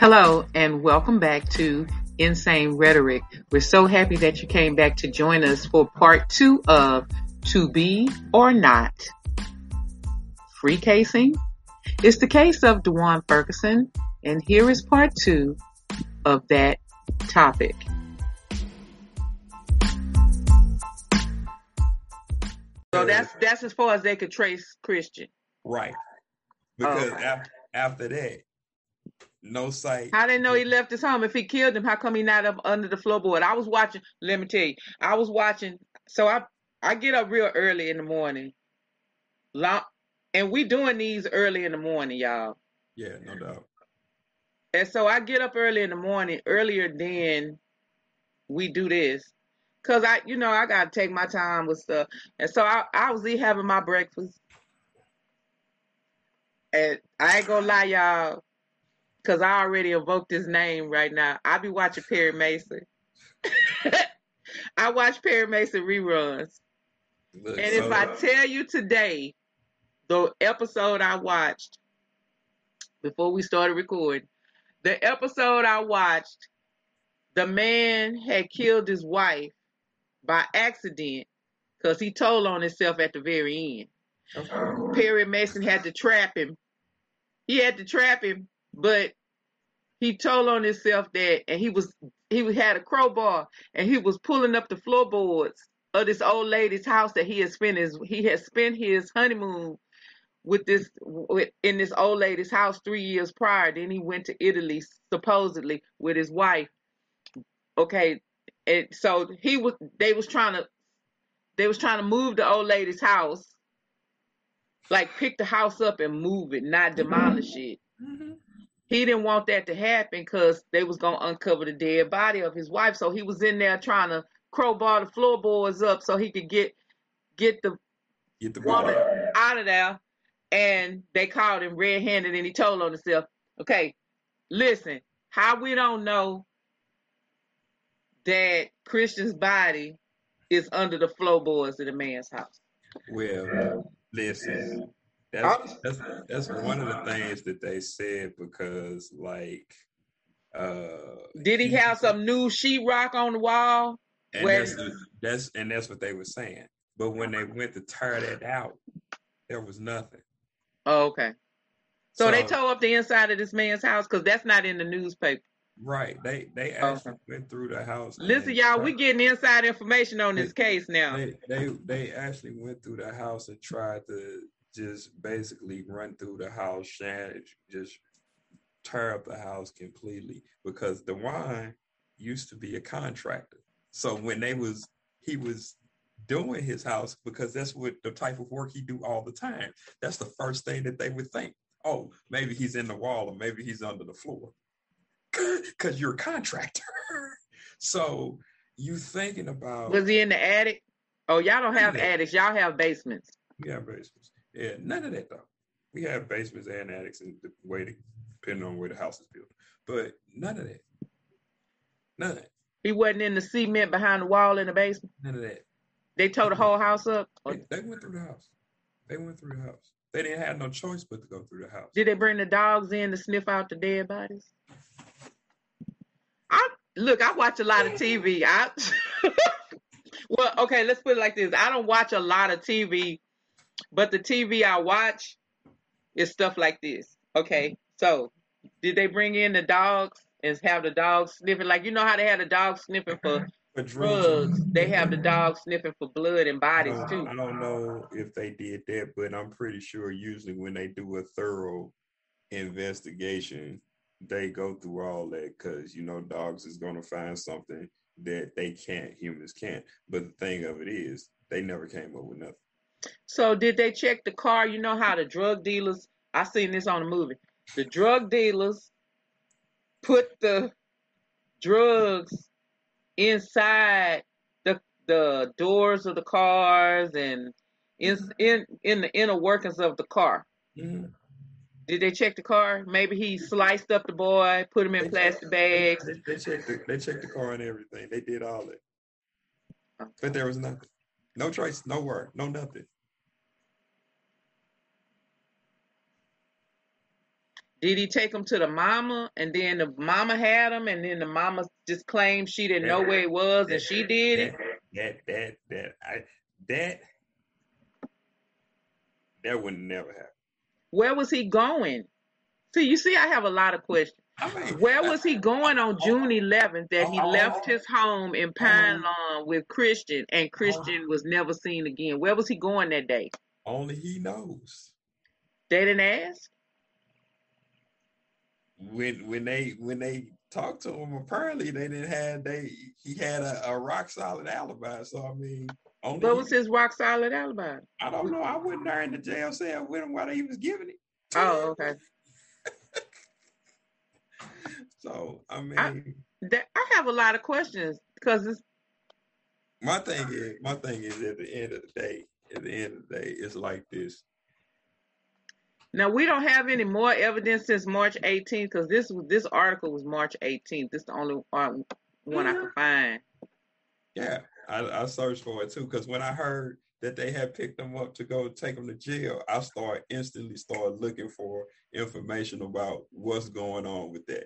Hello, and welcome back to Insane Rhetoric. We're so happy that you came back to join us for part two of To Be or Not. Free casing. It's the case of Dewan Ferguson, and here is part two of that topic. So that's that's as far as they could trace Christian. Right. Because after, after that, no sight. I didn't know he left his home? If he killed him, how come he not up under the floorboard? I was watching. Let me tell you, I was watching. So I I get up real early in the morning, long, and we doing these early in the morning, y'all. Yeah, no doubt. And so I get up early in the morning, earlier than we do this, cause I, you know, I gotta take my time with stuff. And so I, I was having my breakfast, and I ain't gonna lie, y'all because I already evoked his name right now. I be watching Perry Mason. I watch Perry Mason reruns. Look, and if I tell you today, the episode I watched before we started recording, the episode I watched, the man had killed his wife by accident because he told on himself at the very end. Perry Mason had to trap him. He had to trap him but he told on himself that, and he was he had a crowbar, and he was pulling up the floorboards of this old lady's house that he had spent his he had spent his honeymoon with this with, in this old lady's house three years prior. Then he went to Italy supposedly with his wife. Okay, and so he was they was trying to they was trying to move the old lady's house, like pick the house up and move it, not demolish it. Mm-hmm he didn't want that to happen because they was gonna uncover the dead body of his wife. So he was in there trying to crowbar the floorboards up so he could get get the, get the woman out of there. And they called him red handed and he told on himself, Okay, listen, how we don't know that Christian's body is under the floorboards of the man's house. Well, listen, that's, that's that's one of the things that they said because like uh did he, have some new sheetrock on the wall? And where... that's, the, that's and that's what they were saying. But when they went to tear that out, there was nothing. Oh, okay. So, so they tore up the inside of this man's house because that's not in the newspaper. Right. They they actually okay. went through the house. Listen, y'all, we getting inside information on this case now. They, they they actually went through the house and tried to just basically run through the house, and just tear up the house completely because Dewan used to be a contractor. So when they was he was doing his house because that's what the type of work he do all the time. That's the first thing that they would think. Oh, maybe he's in the wall or maybe he's under the floor. Cause you're a contractor. so you thinking about Was he in the attic? Oh, y'all don't have yeah. attics, y'all have basements. Have basements. Yeah, none of that though. We have basements and attics and the way to, depending on where the house is built. But none of that. None. He wasn't in the cement behind the wall in the basement. None of that. They tore the whole house up. They, they, went through the house. They went through the house. They didn't have no choice but to go through the house. Did they bring the dogs in to sniff out the dead bodies? I look. I watch a lot of TV. I well, okay. Let's put it like this. I don't watch a lot of TV but the TV I watch is stuff like this. Okay, so did they bring in the dogs and have the dogs sniffing? Like you know how they had the dogs sniffing for, for drugs. They have the dogs sniffing for blood and bodies uh, too. I don't know if they did that, but I'm pretty sure usually when they do a thorough investigation, they go through all that because you know dogs is gonna find something that they can't, humans can't. But the thing of it is, they never came up with nothing. So did they check the car? You know how the drug dealers, I seen this on a movie. The drug dealers put the drugs inside the the doors of the cars and in in in the inner workings of the car. Mm-hmm. Did they check the car? Maybe he sliced up the boy, put him in they plastic checked, bags. They, they, checked the, they checked the car and everything. They did all that, but there was nothing. No trace, no word, no nothing. Did he take him to the mama, and then the mama had him, and then the mama just claimed she didn't know where he was, and she did it? That that that I that that would never happen. Where was he going? See, you see, I have a lot of questions. Where was he going on June 11th that he left his home in Pine Lawn with Christian and uh-huh. Christian was never seen again? Where was he going that day? Only he knows. They didn't ask? When when they when they talked to him, apparently they didn't have they he had a, a rock solid alibi. So I mean only what was his rock solid alibi? I don't know. I wasn't there in the jail cell with him while he was giving it. Oh, okay. So I mean, I, that, I have a lot of questions because it's. My thing is, my thing is, at the end of the day, at the end of the day, it's like this. Now we don't have any more evidence since March 18th because this this article was March 18th. This is the only one mm-hmm. I could find. Yeah, I, I searched for it too because when I heard that they had picked them up to go take them to jail, I started instantly start looking for information about what's going on with that.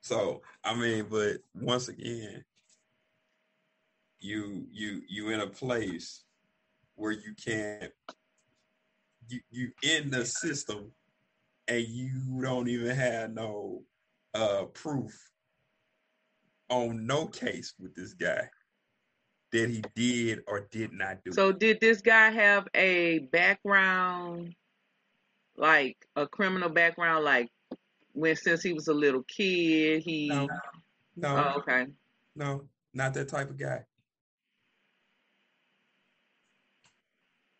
So I mean, but once again, you you you in a place where you can't you you in the system and you don't even have no uh proof on no case with this guy that he did or did not do. So did this guy have a background like a criminal background like when since he was a little kid, he no, no, oh, okay, no, not that type of guy.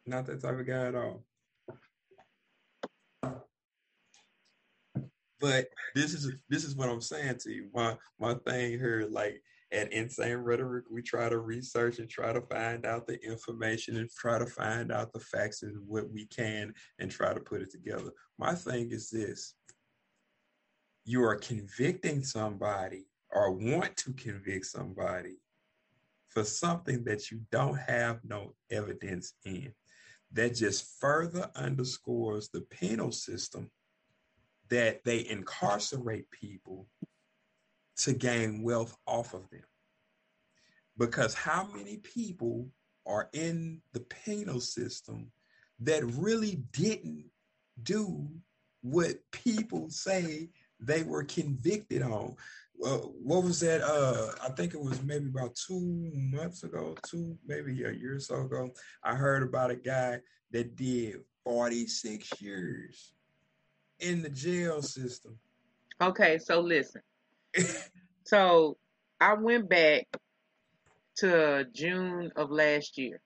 Not that type of guy at all. But this is this is what I'm saying to you. My my thing here, like at Insane Rhetoric, we try to research and try to find out the information and try to find out the facts and what we can and try to put it together. My thing is this you are convicting somebody or want to convict somebody for something that you don't have no evidence in. That just further underscores the penal system that they incarcerate people to gain wealth off of them. Because how many people are in the penal system that really didn't do what people say they were convicted on. Well, what was that? Uh, I think it was maybe about two months ago, two maybe a year or so ago. I heard about a guy that did 46 years in the jail system. Okay, so listen. so I went back to June of last year.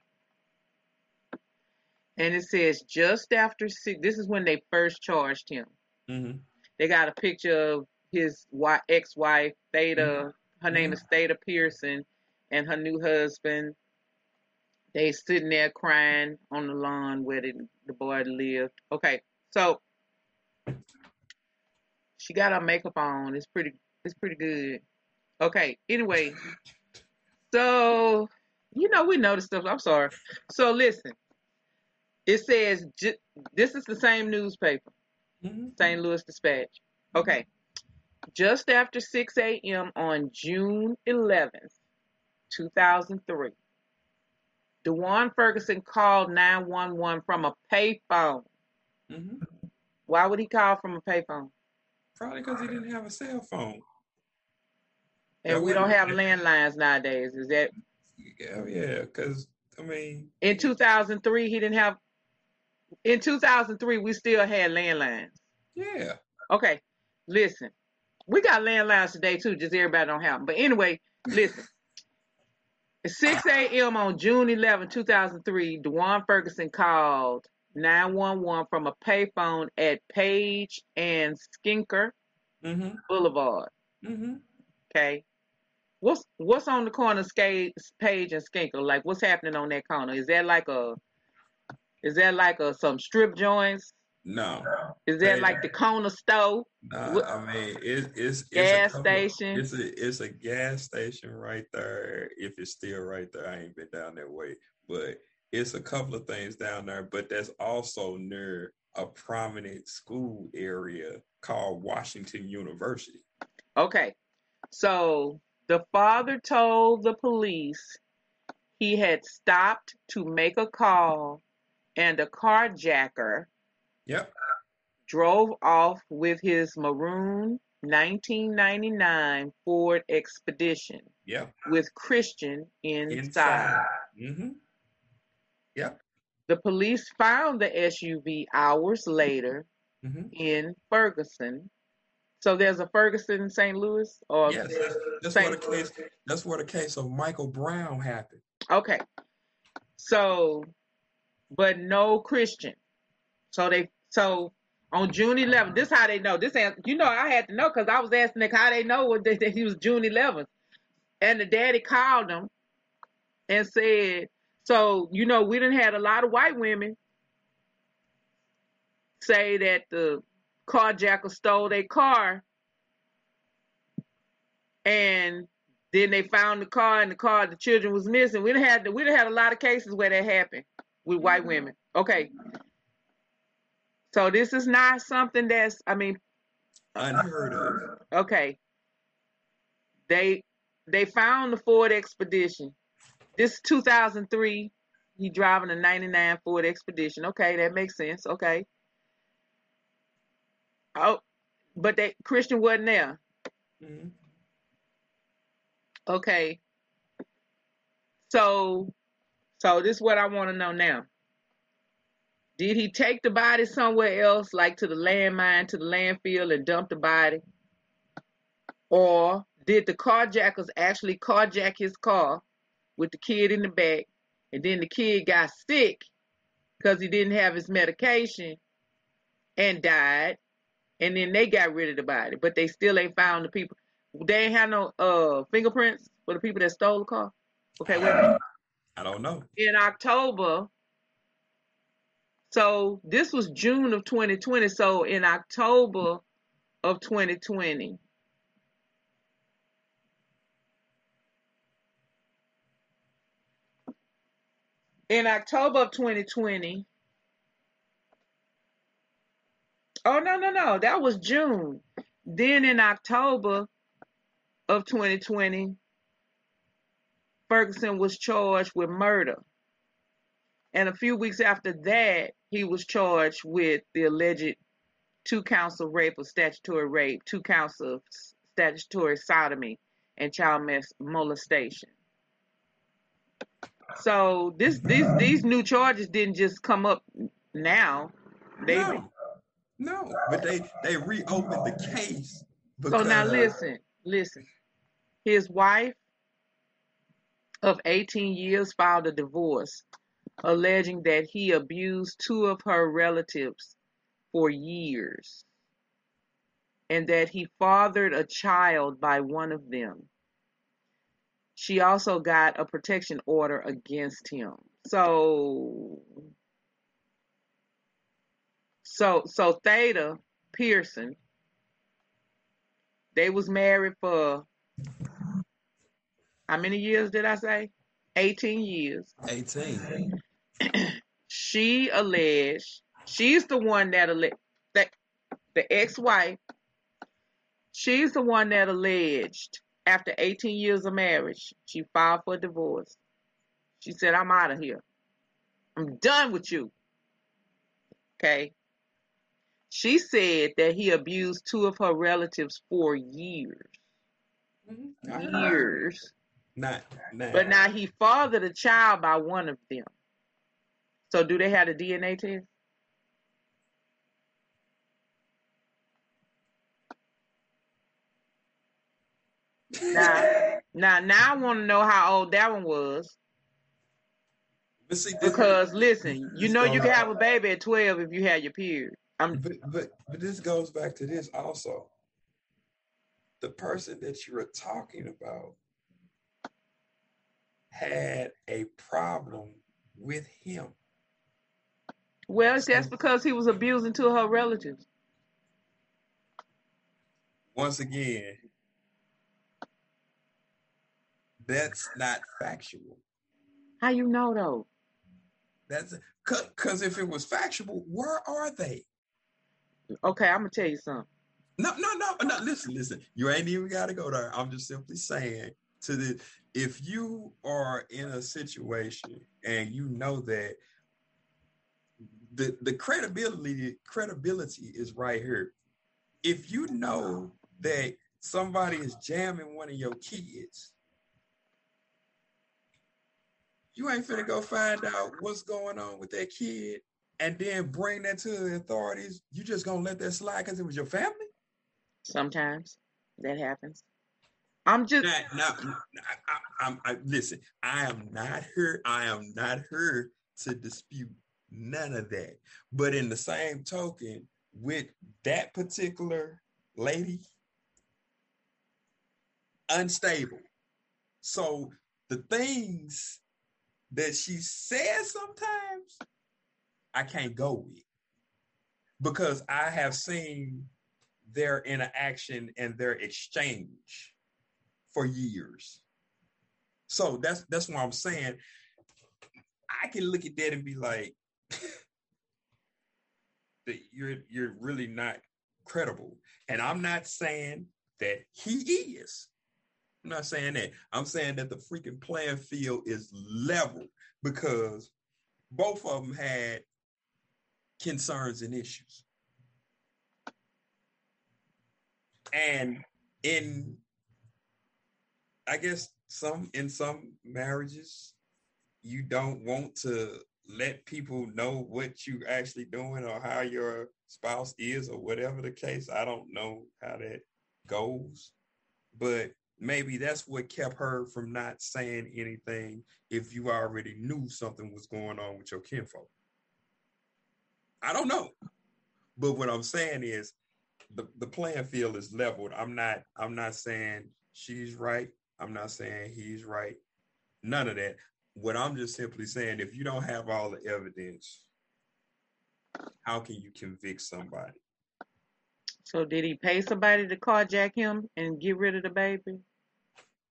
And it says just after six, this is when they first charged him. Mm-hmm. They got a picture of his ex-wife Theda. Mm-hmm. Her name is Theda Pearson, and her new husband. They sitting there crying on the lawn where the, the boy lived. Okay, so she got her makeup on. It's pretty. It's pretty good. Okay. Anyway, so you know we know the stuff. I'm sorry. So listen. It says this is the same newspaper. Mm-hmm. St. Louis Dispatch. Okay. Just after 6 a.m. on June 11th, 2003, Dewan Ferguson called 911 from a payphone. Mm-hmm. Why would he call from a payphone? Probably because he didn't have a cell phone. And that we don't have landlines nowadays. Is that? Yeah, yeah. Because I mean, in 2003, he didn't have in 2003, we still had landlines. Yeah. Okay. Listen, we got landlines today too. Just everybody don't have them. But anyway, listen. At 6 a.m. on June 11, 2003, Dewan Ferguson called 911 from a payphone at Page and Skinker mm-hmm. Boulevard. Mm-hmm. Okay. What's what's on the corner of Page and Skinker? Like what's happening on that corner? Is that like a is that like a some strip joints? No. Is that like the corner store? No, I mean it's it's, gas station. It's a it's a gas station right there. If it's still right there, I ain't been down that way, but it's a couple of things down there, but that's also near a prominent school area called Washington University. Okay. So the father told the police he had stopped to make a call and a carjacker yep. drove off with his maroon 1999 Ford Expedition. Yep. With Christian inside. inside. Mm-hmm. The police found the SUV hours later mm-hmm. in Ferguson. So there's a Ferguson in St. Louis, or yes, that's, that's where the case. That's where the case of Michael Brown happened. Okay, so, but no Christian. So they so on June 11th. This is how they know. This you know I had to know because I was asking Nick how they know that he was June 11th, and the daddy called him and said so, you know, we didn't had a lot of white women say that the carjacker stole their car and then they found the car and the car the children was missing. We didn't had we didn't had a lot of cases where that happened with white mm-hmm. women. Okay. So this is not something that's I mean unheard of. Okay. They they found the Ford Expedition. This 2003. He driving a 99 Ford Expedition. Okay, that makes sense. Okay. Oh, but that Christian wasn't there. Mm-hmm. Okay. So, so this is what I want to know now. Did he take the body somewhere else, like to the landmine, to the landfill, and dump the body? Or did the carjackers actually carjack his car with the kid in the back, and then the kid got sick because he didn't have his medication and died, and then they got rid of the body, but they still ain't found the people. They ain't have no uh fingerprints for the people that stole the car. Okay, wait. I don't know. In October, so this was June of 2020. So in October of 2020, in October of 2020. Oh, no, no, no. That was June. Then in October of 2020, Ferguson was charged with murder. And a few weeks after that, he was charged with the alleged two counts of rape or statutory rape, two counts of statutory sodomy, and child molestation. So this these these new charges didn't just come up now. They no, no, but they they reopened the case. So now listen, listen. His wife of 18 years filed a divorce, alleging that he abused two of her relatives for years and that he fathered a child by one of them. She also got a protection order against him. So so so Theda Pearson they was married for how many years did I say? 18 years. 18. she alleged she's the one that alleged that the ex-wife she's the one that alleged after 18 years of marriage, she filed for divorce. She said, I'm out of here. I'm done with you. Okay. She said that he abused two of her relatives for years. Mm-hmm. Years. Not, not. But now he fathered a child by one of them. So do they have a DNA test? Now, now, now I want to know how old that one was. See, because listen, you know you can have a baby at twelve if you had your period. I'm, but, but but this goes back to this also. The person that you were talking about had a problem with him. Well, that's because he was abusing two of her relatives. Once again, that's not factual. How you know though? That's because if it was factual, where are they? Okay, I'm gonna tell you something. No, no, no, no. Listen, listen. You ain't even got to go there. I'm just simply saying to the if you are in a situation and you know that the the credibility credibility is right here. If you know that somebody is jamming one of your kids, you ain't finna go find out what's going on with that kid and then bring that to the authorities. You just gonna let that slide because it was your family? Sometimes that happens. I'm just now, now, I, I, I, listen. I am not here. I am not here to dispute none of that. But in the same token, with that particular lady, unstable. So the things that she says sometimes, I can't go with because I have seen their interaction and their exchange for years. So that's that's why I'm saying I can look at that and be like, that you're you're really not credible. And I'm not saying that he is. I'm not saying that. I'm saying that the freaking playing field is level because both of them had concerns and issues. And in I guess some in some marriages you don't want to let people know what you're actually doing or how your spouse is or whatever the case. I don't know how that goes, but maybe that's what kept her from not saying anything if you already knew something was going on with your kinfolk. I don't know. But what I'm saying is the, the playing field is leveled. I'm not I'm not saying she's right. I'm not saying he's right. None of that. What I'm just simply saying, if you don't have all the evidence, how can you convict somebody? So did he pay somebody to carjack him and get rid of the baby?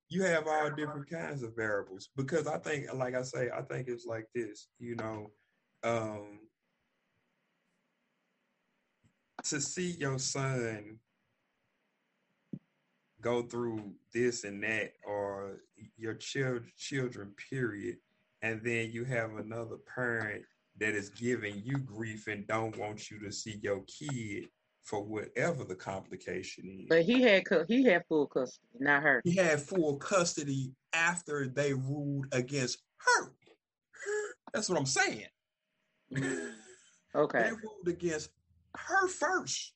You have all different kinds of variables because I think, like I say, I think it's like this. You know, um, to see your son go through this and that or your children children period and then you have another parent that is giving you grief and don't want you to see your kid for whatever the complication is. But he had he had full custody, not her. He had full custody after they ruled against her. That's what I'm saying. Mm. Okay. they ruled against her first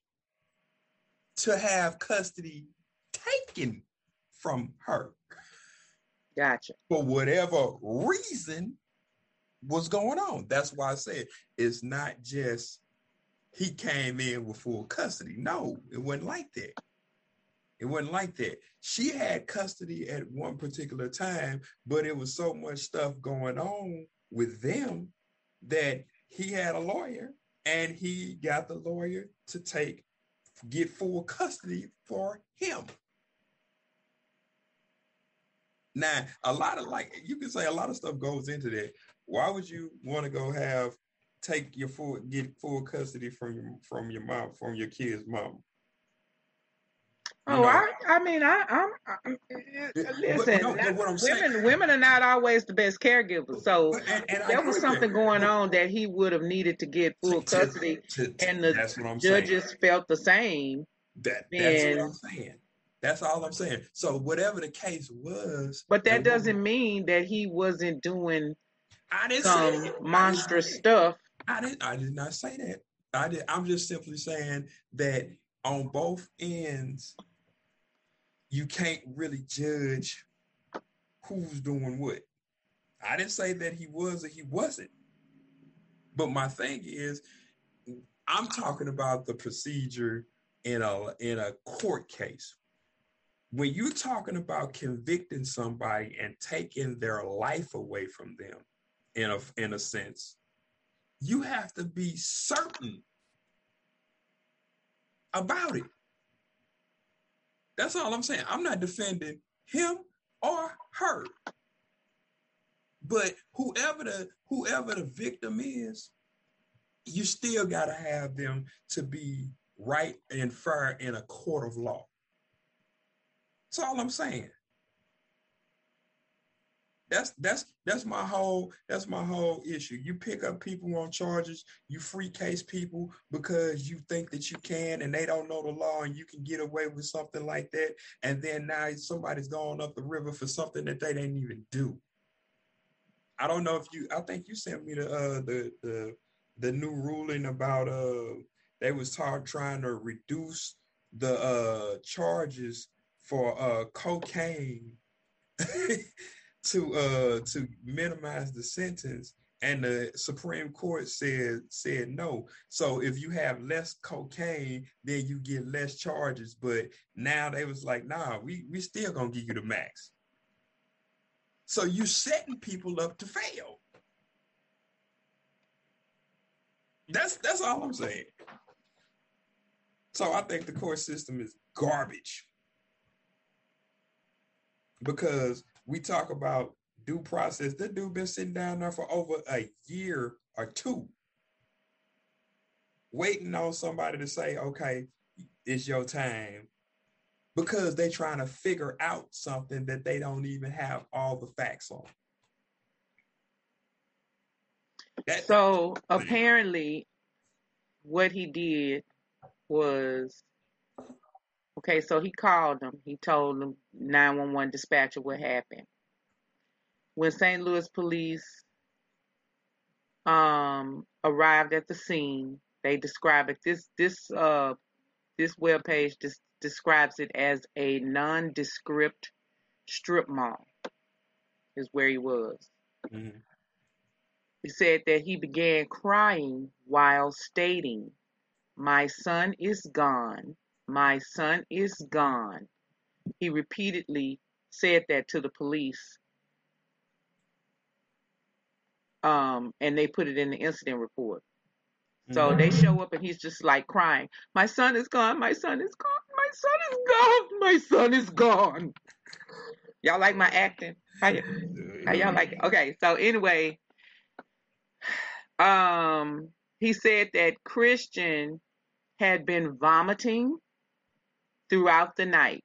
to have custody taken from her. Gotcha. For whatever reason was going on. That's why I said it's not just he came in with full custody. No, it wasn't like that. It wasn't like that. She had custody at one particular time, but it was so much stuff going on with them that he had a lawyer and he got the lawyer to take get full custody for him. Now, a lot of like you can say a lot of stuff goes into that. Why would you want to go have take your full get full custody from your from your mom from your kid's mom? Oh, you oh, know, I, I mean, I, I'm, I'm eh, listen. But, no, women, saying, women are not always the best caregivers. So and, and there was something that. going on that he would have needed to get full to, custody, to, to, and the judges saying. felt the same. That, that's and, what I'm saying. That's all I'm saying. So whatever the case was, but that doesn't mean that he wasn't doing I didn't some monstrous I stuff. I didn't. I did not say that. I did. I'm just simply saying that on both ends, you can't really judge who's doing what. I didn't say that he was or he wasn't. But my thing is, I'm talking about the procedure in a in a court case when you're talking about convicting somebody and taking their life away from them in a in a sense you have to be certain about it that's all i'm saying i'm not defending him or her But whoever the whoever the victim is, you still gotta have them to be right and fair in a court of law. That's all I'm saying. That's that's that's my whole that's my whole issue. You pick up people on charges, you free case people because you think that you can and they don't know the law and you can get away with something like that. And then now somebody's going up the river for something that they didn't even do. I don't know if you I think you sent me the uh the the the new ruling about uh they was tar- trying to reduce the uh charges for uh cocaine to uh to minimize the sentence and the Supreme Court said said no. So if you have less cocaine, then you get less charges. But now they was like, nah, we we still gonna give you the max. So you setting people up to fail. That's that's all I'm saying. So I think the court system is garbage. Because we talk about due process. That dude been sitting down there for over a year or two, waiting on somebody to say, okay, it's your time. Because they're trying to figure out something that they don't even have all the facts on. That, so apparently what he did was Okay, so he called them. He told them 911 dispatcher what happened. When St. Louis police um, arrived at the scene, they describe it. This this uh, this web page just describes it as a nondescript strip mall. Is where he was. Mm-hmm. He said that he began crying while stating, "My son is gone my son is gone. He repeatedly said that to the police. Um, and they put it in the incident report. So mm-hmm. they show up and he's just like crying. My son is gone. My son is gone. My son is gone. My son is gone. Y'all like my acting? How, y- how y'all like it? Okay. So anyway, um, he said that Christian had been vomiting throughout the night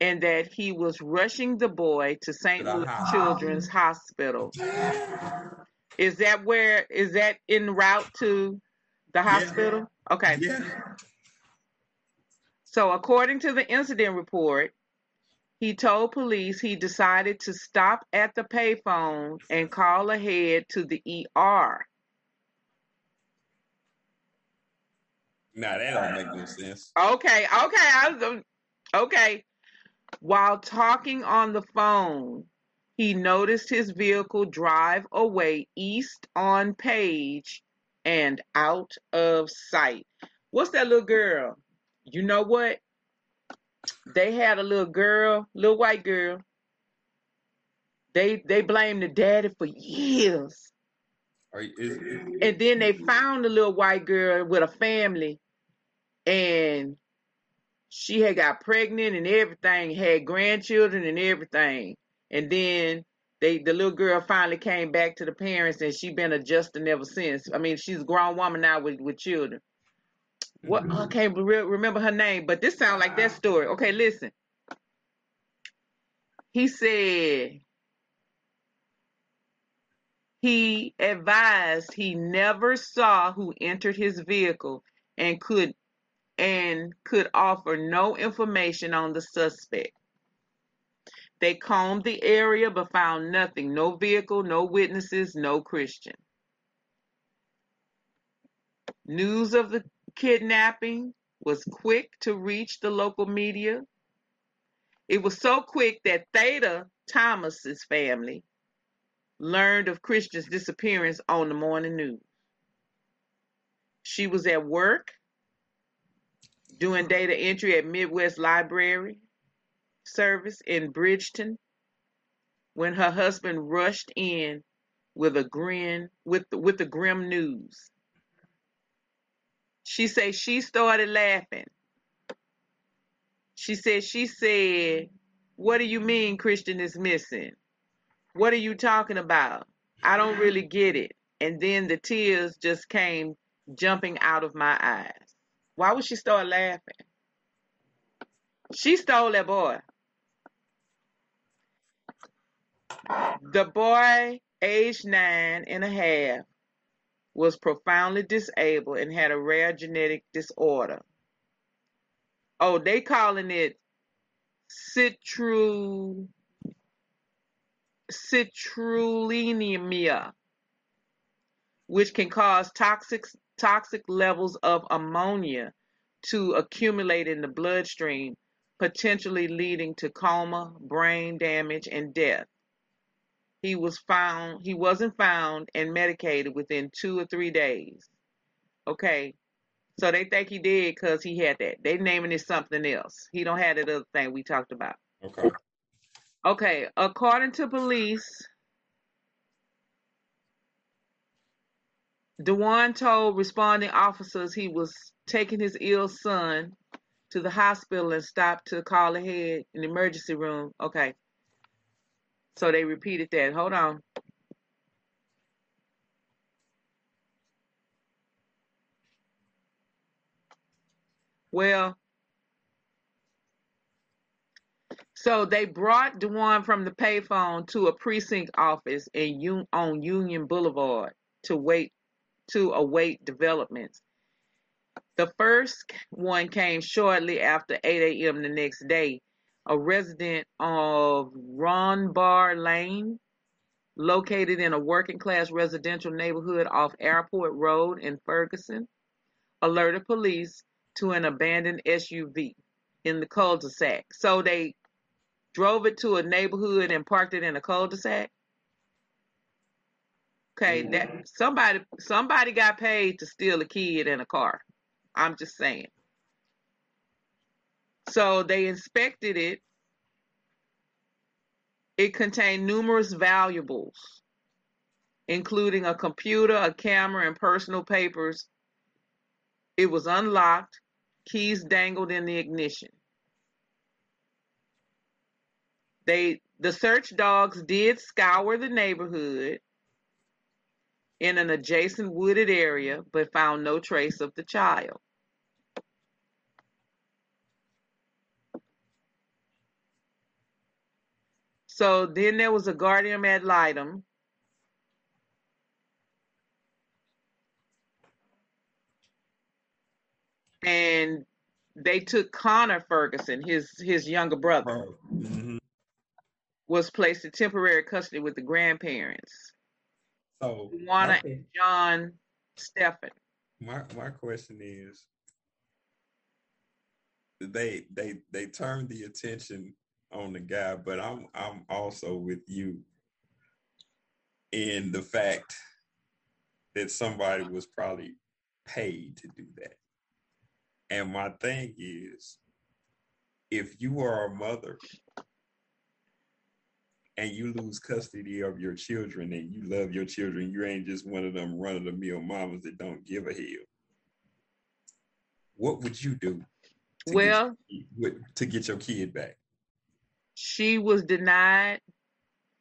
and that he was rushing the boy to St. Louis Children's Hospital. Is that where is that en route to the hospital? Yeah. Okay. Yeah. So according to the incident report, he told police he decided to stop at the payphone and call ahead to the ER. Nah, that don't make no sense. Okay, okay, I was okay. While talking on the phone, he noticed his vehicle drive away east on Page and out of sight. What's that little girl? You know what? They had a little girl, little white girl. They they blamed the daddy for years. You, is, is, and then they found the little white girl with a family and she had got pregnant and everything, had grandchildren and everything. And then they the little girl finally came back to the parents and she been adjusting ever since. I mean, she's a grown woman now with, with children. What mm-hmm. I can't re- remember her name, but this sounds like that story. Okay, listen. He said he advised he never saw who entered his vehicle and could and could offer no information on the suspect. They combed the area but found nothing no vehicle, no witnesses, no Christian. News of the kidnapping was quick to reach the local media. It was so quick that Theda Thomas's family learned of Christian's disappearance on the morning news. She was at work doing data entry at Midwest Library Service in Bridgeton when her husband rushed in with a grin with with the grim news. She said she started laughing. She said she said, "What do you mean Christian is missing? What are you talking about? I don't really get it. And then the tears just came jumping out of my eyes. Why would she start laughing? She stole that boy. The boy, aged nine and a half, was profoundly disabled and had a rare genetic disorder. Oh, they calling it citru citrullinemia, which can cause toxic toxic levels of ammonia to accumulate in the bloodstream, potentially leading to coma, brain damage, and death. He was found he wasn't found and medicated within two or three days. Okay. So they think he did because he had that. They naming it something else. He don't have that other thing we talked about. Okay. Okay. According to police, Dewan told responding officers he was taking his ill son to the hospital and stopped to call ahead in the emergency room. Okay. So they repeated that. Hold on. Well, so they brought Dewan from the payphone to a precinct office in on Union Boulevard to wait to await developments. The first one came shortly after 8 a.m. the next day a resident of Ronbar Lane, located in a working class residential neighborhood off Airport Road in Ferguson, alerted police to an abandoned SUV in the cul-de-sac. So they drove it to a neighborhood and parked it in a cul-de-sac. Okay, that somebody somebody got paid to steal a kid in a car. I'm just saying. So they inspected it. It contained numerous valuables, including a computer, a camera, and personal papers. It was unlocked, keys dangled in the ignition. They the search dogs did scour the neighborhood in an adjacent wooded area, but found no trace of the child. So then there was a guardian ad litem. And they took Connor Ferguson, his his younger brother, mm-hmm. was placed in temporary custody with the grandparents. So Juana and John Stephan. My my question is they they they turned the attention on the guy, but I'm I'm also with you in the fact that somebody was probably paid to do that. And my thing is, if you are a mother and you lose custody of your children and you love your children, you ain't just one of them run of the mill mamas that don't give a hell. What would you do? To well, get, to get your kid back she was denied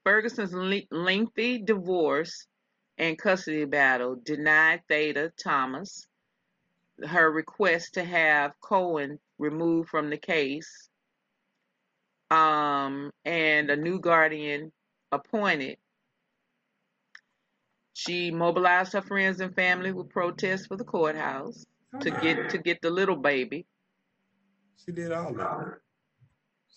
Ferguson's lengthy divorce and custody battle, denied Theda Thomas her request to have Cohen removed from the case, um, and a new guardian appointed. She mobilized her friends and family with protests for the courthouse to get to get the little baby. She did all that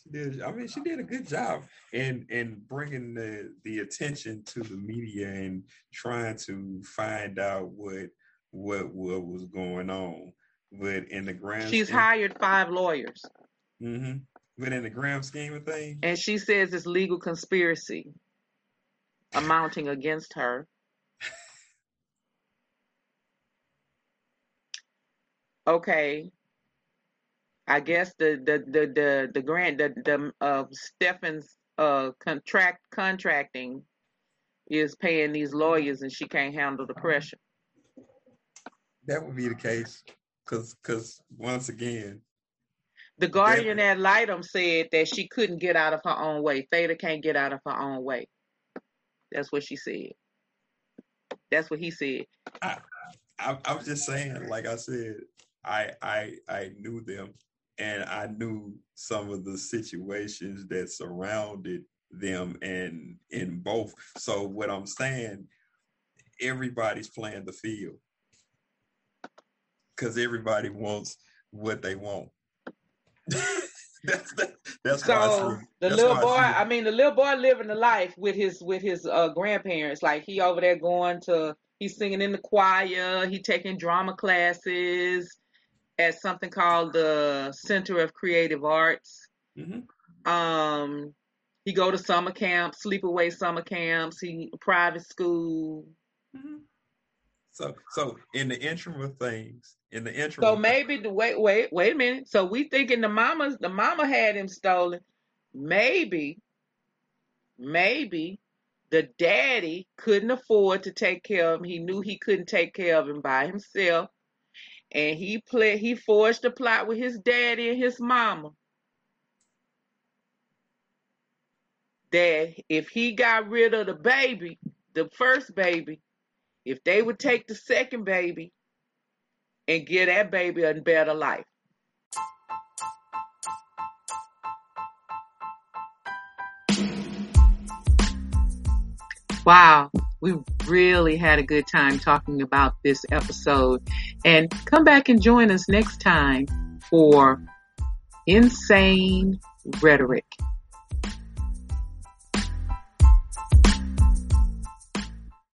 She did. I mean, she did a good job in in bringing the the attention to the media and trying to find out what what what was going on. But in the grand, she's hired five lawyers. Mm-hmm. But in the grand scheme of things, and she says it's legal conspiracy amounting against her. Okay, I guess the the the the, the grant the the uh, Stephan's uh contract contracting is paying these lawyers and she can't handle the pressure. That would be the case, because because once again, the guardian ad litem said that she couldn't get out of her own way. Theda can't get out of her own way. That's what she said. That's what he said. I, I, I was just saying, like I said, I I I knew them and I knew some of the situations that surrounded them and in both. So what I'm saying, everybody's playing the field because everybody wants what they want. That's that's so the little boy. I, I, mean, the little boy living the life with his with his uh, grandparents. Like he over there going to, he's singing in the choir. He taking drama classes at something called the Center of Creative Arts. Mm-hmm. Um, he go to summer camps, sleepaway summer camps. He private school. Mm-hmm. So, so in the interim of things, in the interim. So maybe the wait, wait, wait a minute. So we thinking the mama's the mama had him stolen. Maybe, maybe the daddy couldn't afford to take care of him. He knew he couldn't take care of him by himself and he play he forged a plot with his daddy and his mama that if he got rid of the baby, the first baby, if they would take the second baby and give that baby a better life. Wow, we really had a good time talking about this episode. And come back and join us next time for Insane Rhetoric.